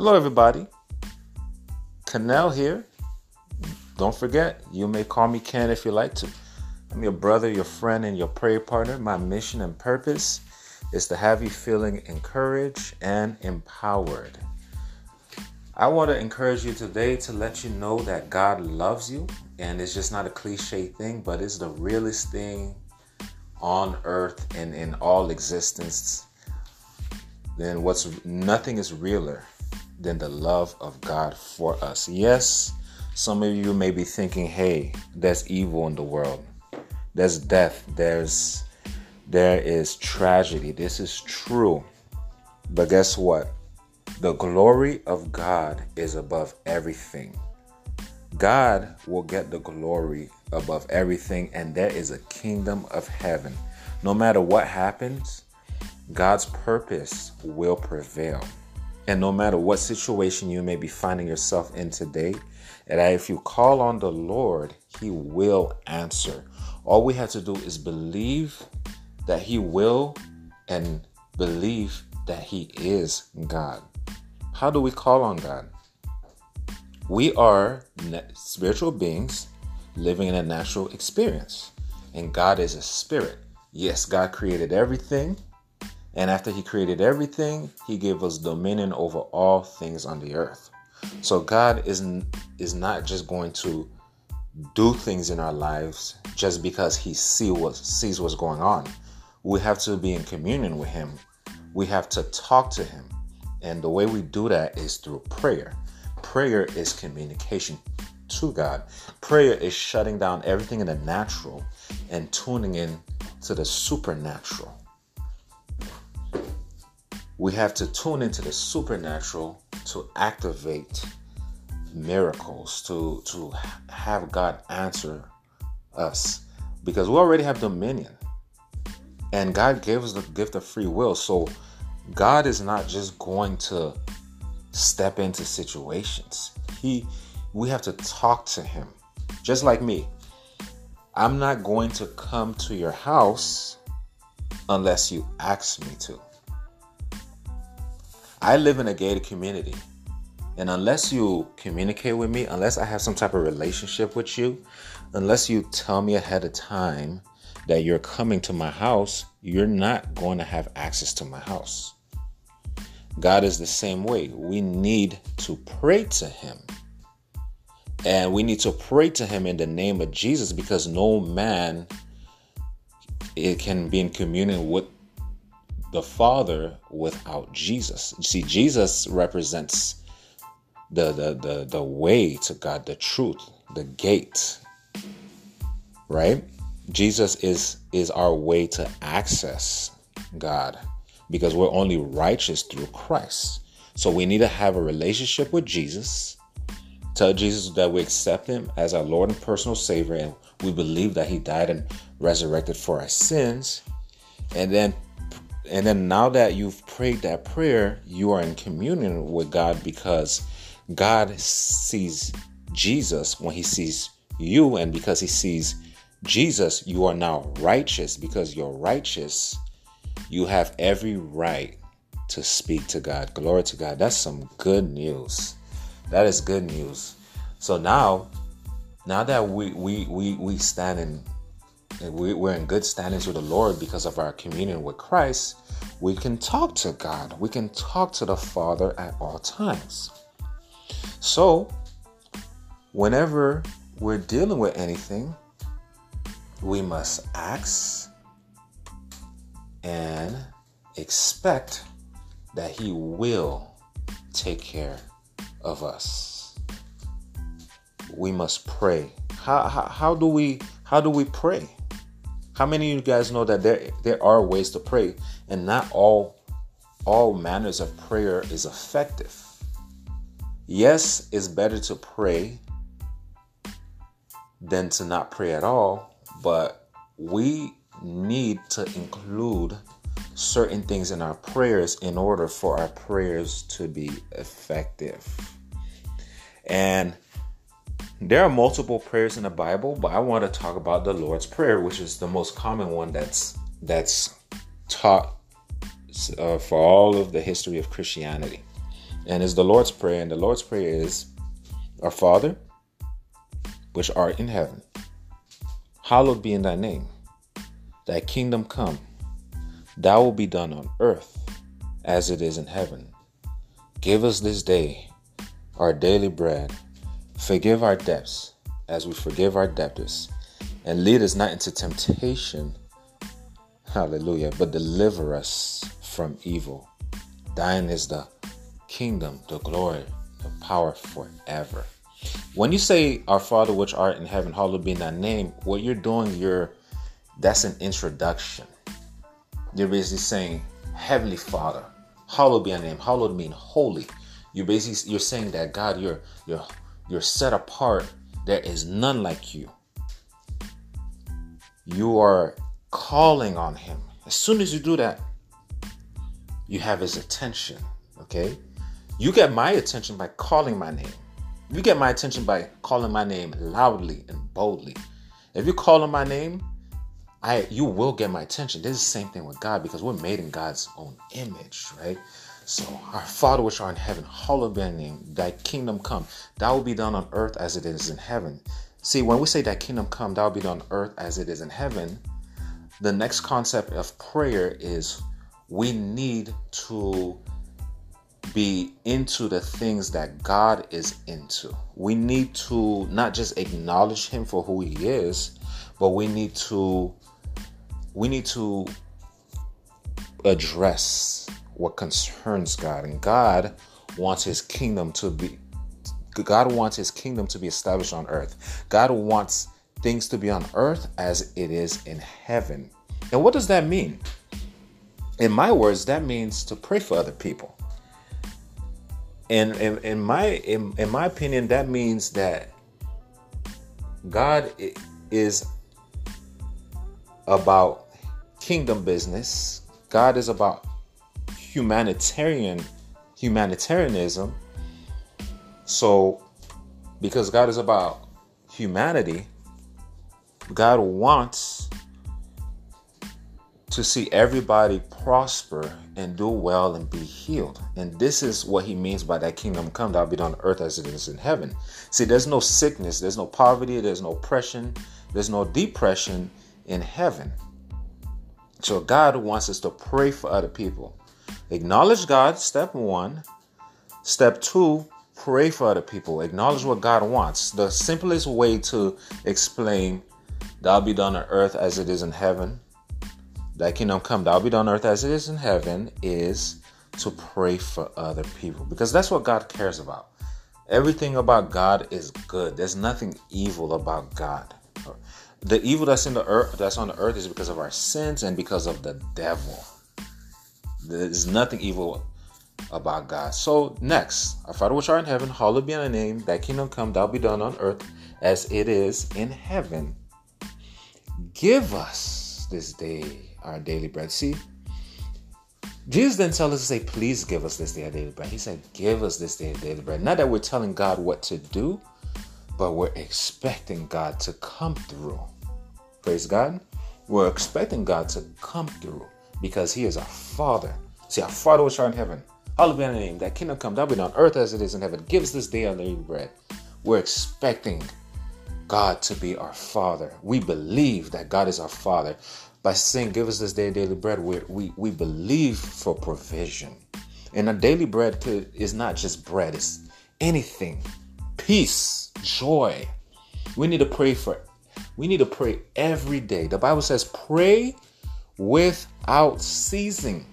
Hello, everybody. Canal here. Don't forget, you may call me Ken if you like to. I'm your brother, your friend, and your prayer partner. My mission and purpose is to have you feeling encouraged and empowered. I want to encourage you today to let you know that God loves you, and it's just not a cliche thing, but it's the realest thing on earth and in all existence. Then what's nothing is realer than the love of God for us. Yes, some of you may be thinking, hey, there's evil in the world. There's death. There's there is tragedy. This is true. But guess what? The glory of God is above everything. God will get the glory above everything, and there is a kingdom of heaven. No matter what happens, God's purpose will prevail. And no matter what situation you may be finding yourself in today, and if you call on the Lord, He will answer. All we have to do is believe that He will and believe that He is God. How do we call on God? We are spiritual beings living in a natural experience, and God is a spirit. Yes, God created everything, and after He created everything, He gave us dominion over all things on the earth. So God is is not just going to do things in our lives just because He see what, sees what's going on. We have to be in communion with Him. We have to talk to Him, and the way we do that is through prayer. Prayer is communication to God. Prayer is shutting down everything in the natural and tuning in to the supernatural. We have to tune into the supernatural to activate miracles, to, to have God answer us because we already have dominion. And God gave us the gift of free will. So God is not just going to step into situations. He we have to talk to him. Just like me. I'm not going to come to your house unless you ask me to. I live in a gated community. And unless you communicate with me, unless I have some type of relationship with you, unless you tell me ahead of time that you're coming to my house, you're not going to have access to my house. God is the same way. We need to pray to Him. And we need to pray to Him in the name of Jesus because no man it can be in communion with the Father without Jesus. See, Jesus represents the, the the the way to God, the truth, the gate. Right? Jesus is is our way to access God because we're only righteous through Christ. So we need to have a relationship with Jesus. Tell Jesus that we accept him as our Lord and personal Savior and we believe that he died and resurrected for our sins. And then and then now that you've prayed that prayer, you are in communion with God because God sees Jesus when he sees you and because he sees Jesus, you are now righteous because you're righteous you have every right to speak to God. Glory to God. That's some good news. That is good news. So now, now that we we we we stand in we, we're in good standings with the Lord because of our communion with Christ, we can talk to God. We can talk to the Father at all times. So, whenever we're dealing with anything, we must ask and expect that He will take care of us. We must pray. How, how, how do we how do we pray? How many of you guys know that there there are ways to pray and not all all manners of prayer is effective? Yes, it's better to pray than to not pray at all, but we need to include certain things in our prayers in order for our prayers to be effective. And there are multiple prayers in the Bible, but I want to talk about the Lord's Prayer, which is the most common one that's that's taught uh, for all of the history of Christianity. And it's the Lord's Prayer. And the Lord's Prayer is Our Father, which art in heaven, hallowed be in thy name. Thy kingdom come, thy will be done on earth as it is in heaven. Give us this day our daily bread. Forgive our debts as we forgive our debtors. And lead us not into temptation. Hallelujah. But deliver us from evil. Thine is the kingdom, the glory, the power forever. When you say, Our Father which art in heaven, hallowed be thy name, what you're doing, you're that's an introduction. You're basically saying, Heavenly Father, hallowed be thy name. Hallowed mean holy. You're basically you're saying that God, you're you're you're set apart. There is none like you. You are calling on him. As soon as you do that, you have his attention. Okay? You get my attention by calling my name. You get my attention by calling my name loudly and boldly. If you call on my name, I you will get my attention. This is the same thing with God because we're made in God's own image, right? So, our Father which art in heaven, hallowed be thy name. Thy kingdom come. Thy will be done on earth as it is in heaven. See, when we say that kingdom come, thy will be done on earth as it is in heaven, the next concept of prayer is we need to be into the things that God is into. We need to not just acknowledge him for who he is, but we need to we need to address what concerns God. And God wants his kingdom to be God wants his kingdom to be established on earth. God wants things to be on earth as it is in heaven. And what does that mean? In my words, that means to pray for other people. And in, in my in, in my opinion, that means that God is about kingdom business. God is about humanitarian humanitarianism. So because God is about humanity, God wants to see everybody prosper and do well and be healed. And this is what he means by that kingdom come, that'll be done on earth as it is in heaven. See, there's no sickness, there's no poverty, there's no oppression, there's no depression in heaven. So God wants us to pray for other people. Acknowledge God, step one. Step two, pray for other people. Acknowledge what God wants. The simplest way to explain that'll be done on earth as it is in heaven Thy kingdom come, thou be done on earth as it is in heaven, is to pray for other people. Because that's what God cares about. Everything about God is good. There's nothing evil about God. The evil that's in the earth that's on the earth is because of our sins and because of the devil. There's nothing evil about God. So next, our Father which art in heaven, hallowed be thy name, thy kingdom come, thou be done on earth as it is in heaven. Give us this day our daily bread. See, Jesus didn't tell us to say, please give us this day our daily bread. He said, give us this day our daily bread. Not that we're telling God what to do, but we're expecting God to come through. Praise God. We're expecting God to come through because He is our Father. See, our Father which art in heaven, hallowed be thy name. That kingdom come, that be on earth as it is in heaven. Give us this day our daily bread. We're expecting God to be our Father. We believe that God is our Father by saying, Give us this day daily bread, we, we, we believe for provision. And a daily bread is not just bread, it's anything peace, joy. We need to pray for, we need to pray every day. The Bible says, Pray without ceasing.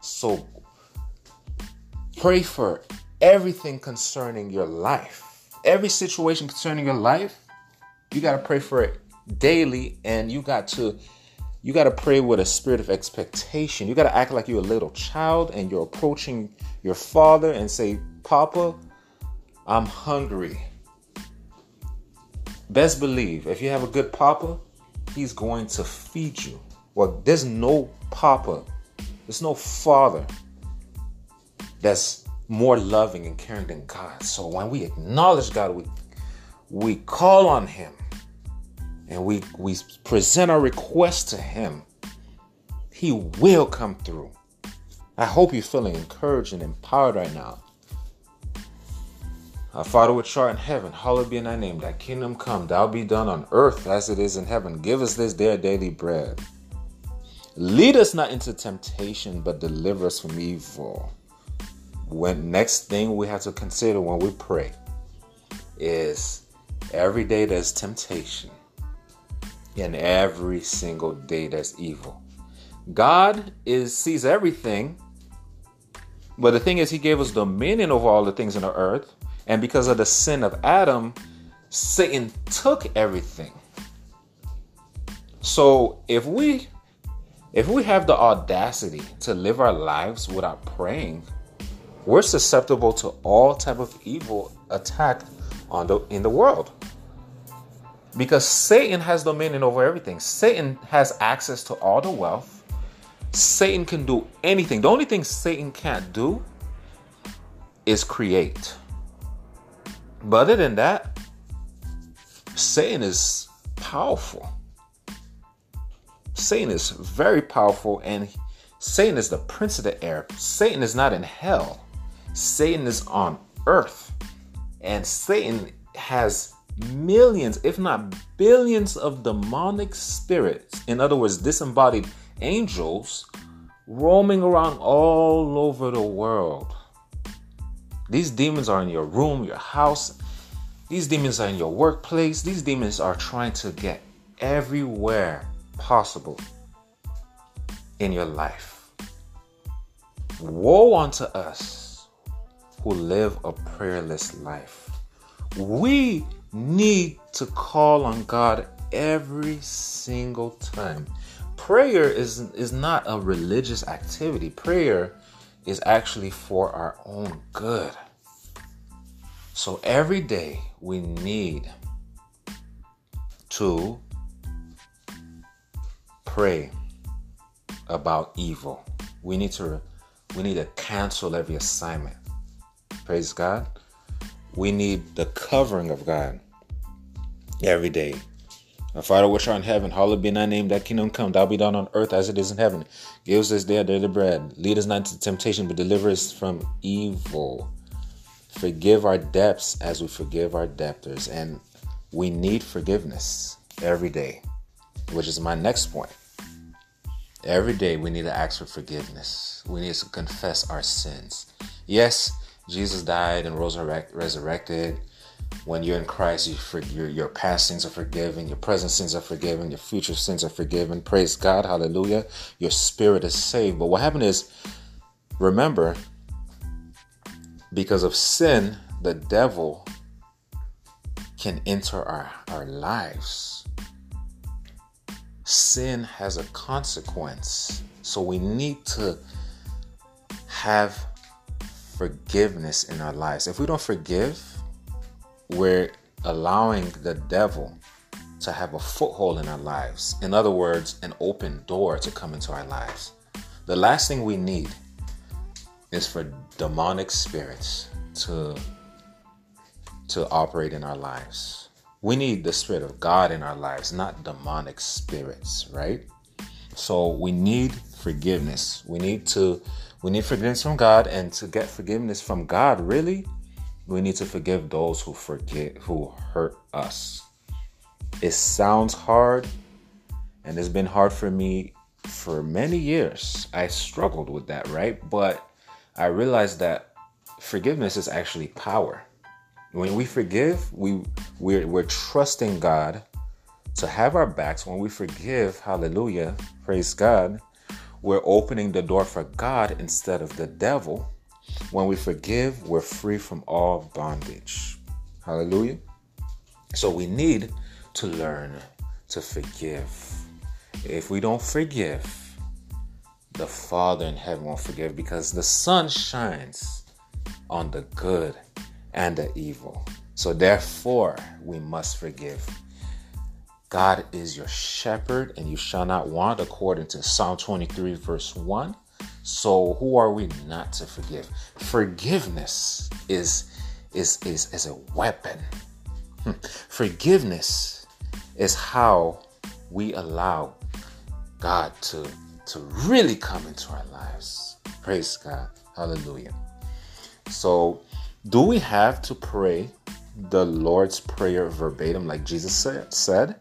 So pray for everything concerning your life. Every situation concerning your life, you got to pray for it daily and you got to you got to pray with a spirit of expectation. You got to act like you're a little child and you're approaching your father and say, "Papa, I'm hungry." Best believe if you have a good papa, he's going to feed you. Well, there's no papa, there's no father that's more loving and caring than God. So when we acknowledge God, we we call on him and we, we present our request to Him, He will come through. I hope you're feeling encouraged and empowered right now. Our Father which art in heaven, hallowed be thy name. Thy kingdom come, thou be done on earth as it is in heaven. Give us this day our daily bread. Lead us not into temptation, but deliver us from evil. When next thing we have to consider when we pray is every day there's temptation, and every single day there's evil. God is sees everything, but the thing is, He gave us dominion over all the things in the earth, and because of the sin of Adam, Satan took everything. So if we if we have the audacity to live our lives without praying, we're susceptible to all type of evil attack on the in the world. Because Satan has dominion over everything. Satan has access to all the wealth. Satan can do anything. The only thing Satan can't do is create. But other than that, Satan is powerful. Satan is very powerful, and Satan is the prince of the air. Satan is not in hell, Satan is on earth. And Satan has millions, if not billions, of demonic spirits. In other words, disembodied angels roaming around all over the world. These demons are in your room, your house. These demons are in your workplace. These demons are trying to get everywhere possible in your life. Woe unto us who live a prayerless life. We need to call on God every single time. Prayer is, is not a religious activity. Prayer is actually for our own good. So every day we need to pray about evil. We need to we need to cancel every assignment. Praise God. We need the covering of God every day. Our Father which art in heaven, hallowed be thy name, thy kingdom come, thou be done on earth as it is in heaven. Give us this day our daily bread. Lead us not into temptation, but deliver us from evil. Forgive our debts as we forgive our debtors. And we need forgiveness every day, which is my next point. Every day we need to ask for forgiveness. We need to confess our sins. Yes, Jesus died and rose resurrected when you're in Christ, you for, your, your past sins are forgiven, your present sins are forgiven, your future sins are forgiven. Praise God, hallelujah. Your spirit is saved. But what happened is, remember, because of sin, the devil can enter our, our lives. Sin has a consequence. So we need to have forgiveness in our lives. If we don't forgive, we're allowing the devil to have a foothold in our lives. In other words, an open door to come into our lives. The last thing we need is for demonic spirits to to operate in our lives. We need the spirit of God in our lives, not demonic spirits, right? So we need forgiveness. We need to we need forgiveness from God and to get forgiveness from God, really, we need to forgive those who forget who hurt us. It sounds hard and it's been hard for me for many years. I struggled with that, right? But I realized that forgiveness is actually power. When we forgive, we we're, we're trusting God to have our backs. When we forgive, hallelujah, praise God, we're opening the door for God instead of the devil when we forgive, we're free from all bondage. Hallelujah. So we need to learn to forgive. If we don't forgive, the Father in heaven won't forgive because the sun shines on the good and the evil. So therefore, we must forgive. God is your shepherd, and you shall not want, according to Psalm 23, verse 1. So who are we not to forgive? Forgiveness is is is, is a weapon. Hmm. Forgiveness is how we allow God to to really come into our lives. Praise God. Hallelujah. So, do we have to pray the Lord's Prayer verbatim like Jesus said?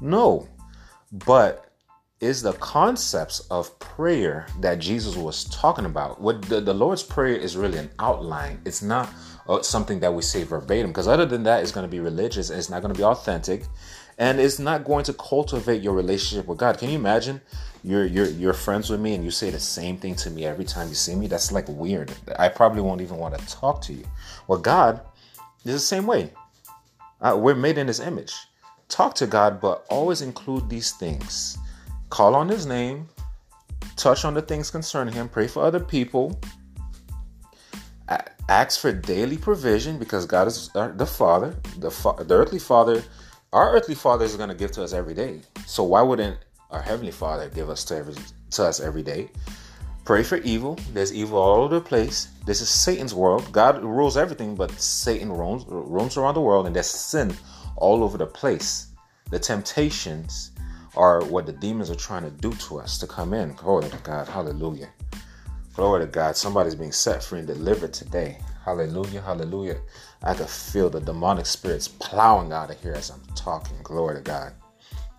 No. But is the concepts of prayer that Jesus was talking about. What the, the Lord's Prayer is really an outline. It's not uh, something that we say verbatim because other than that, it's going to be religious. and it's not going to be authentic, and it's not going to cultivate your relationship with God. Can you imagine? You're you're you're friends with me and you say the same thing to me every time you see me. That's like weird. I probably won't even want to talk to you. Well, God is the same way. Uh, we're made in His image. Talk to God, but always include these things call on his name, touch on the things concerning him, pray for other people, ask for daily provision because God is uh, the Father, the, fa- the earthly Father. Our earthly Father is going to give to us every day. So why wouldn't our heavenly Father give us to, every, to us every day? Pray for evil. There's evil all over the place. This is Satan's world. God rules everything, but Satan roams, roams around the world, and there's sin all over the place. The temptations are what the demons are trying to do to us to come in. Glory to God. Hallelujah. Glory to God. Somebody's being set free and delivered today. Hallelujah. Hallelujah. I can feel the demonic spirits plowing out of here as I'm talking. Glory to God.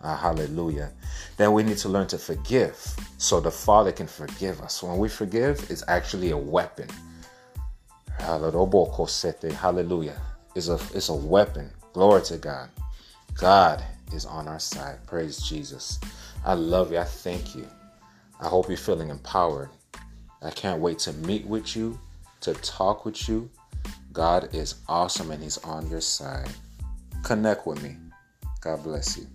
Uh, hallelujah. Then we need to learn to forgive so the Father can forgive us. When we forgive, it's actually a weapon. Hallelujah. It's a, it's a weapon. Glory to God. God is on our side. Praise Jesus. I love you. I thank you. I hope you're feeling empowered. I can't wait to meet with you, to talk with you. God is awesome and He's on your side. Connect with me. God bless you.